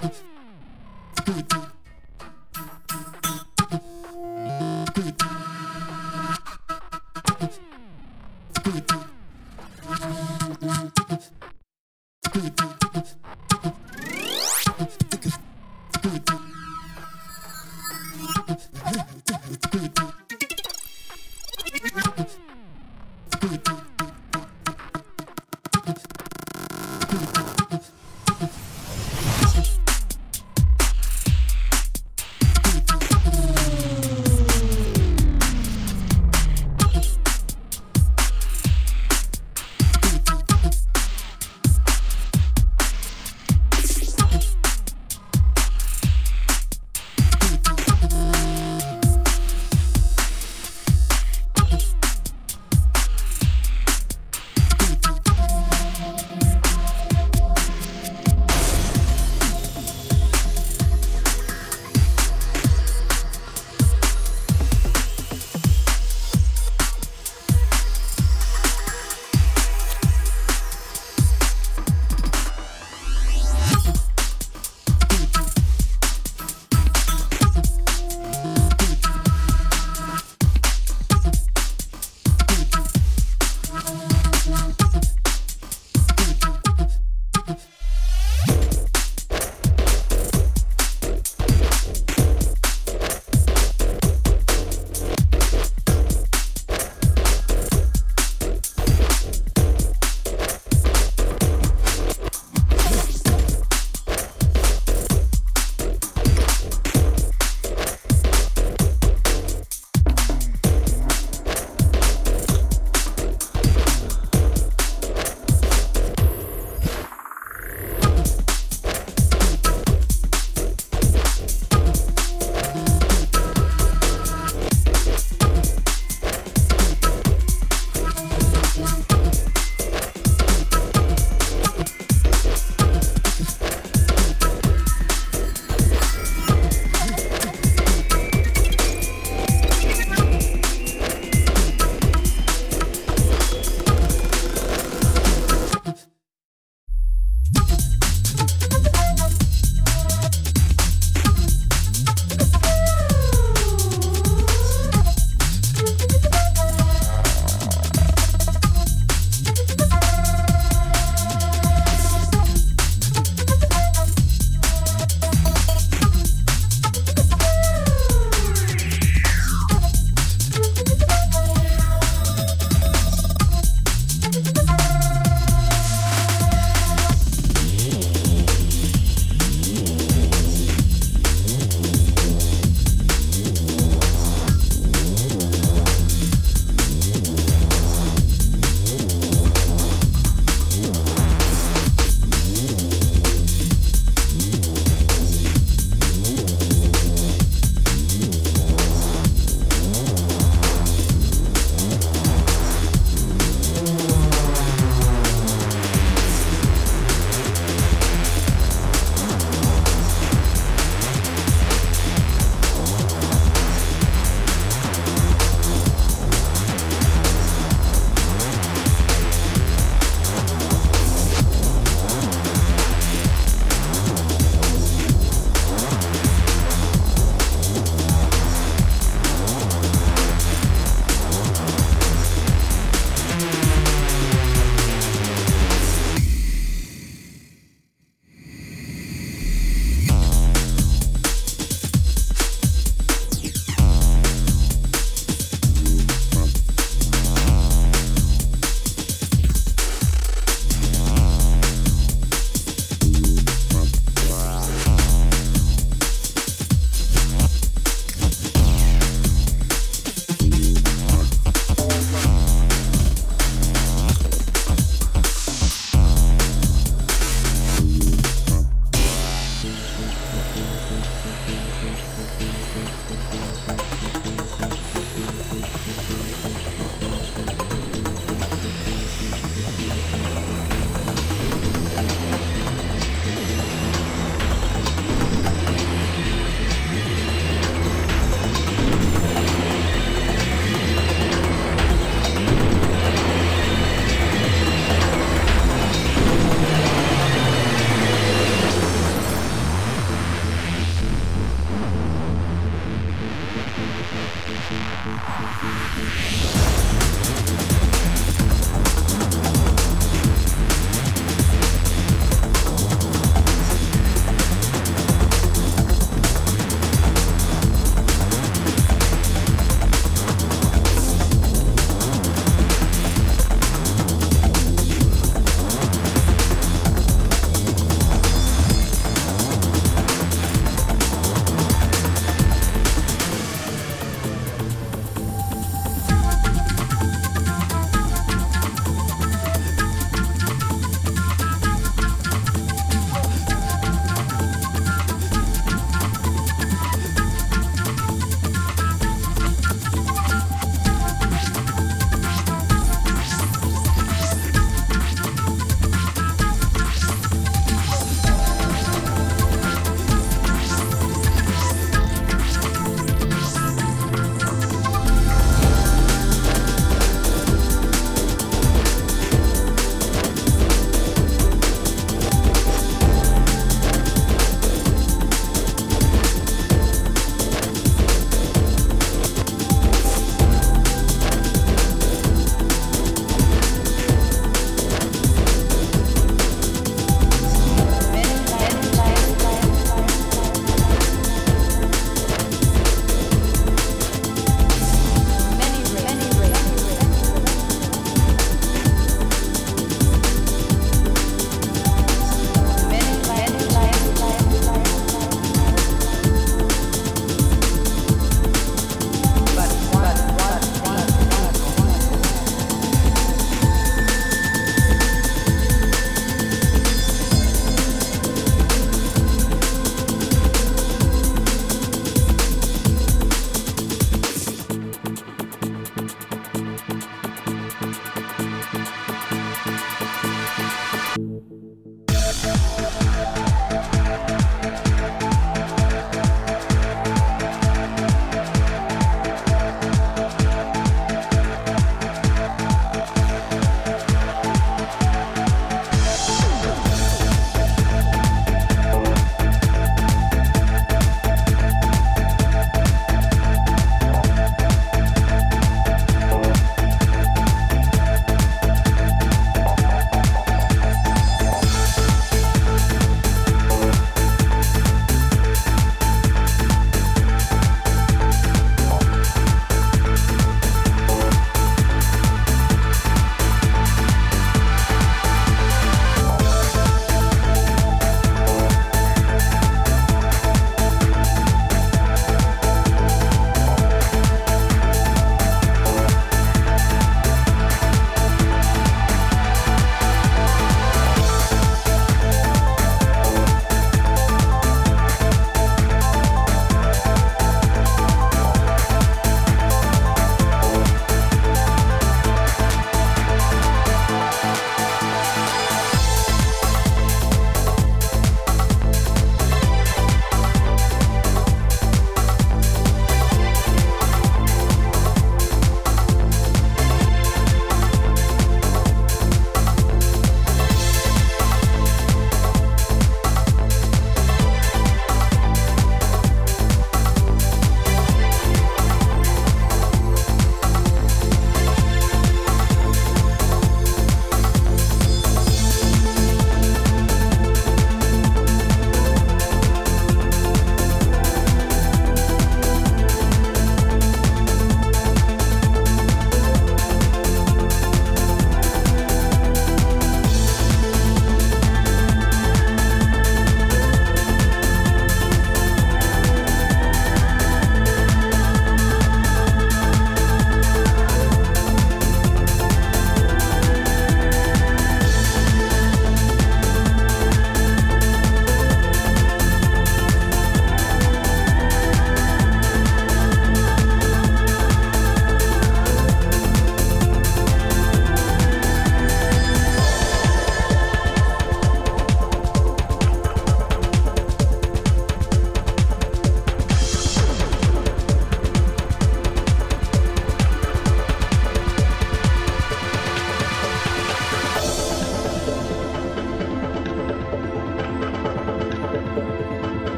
Do do do.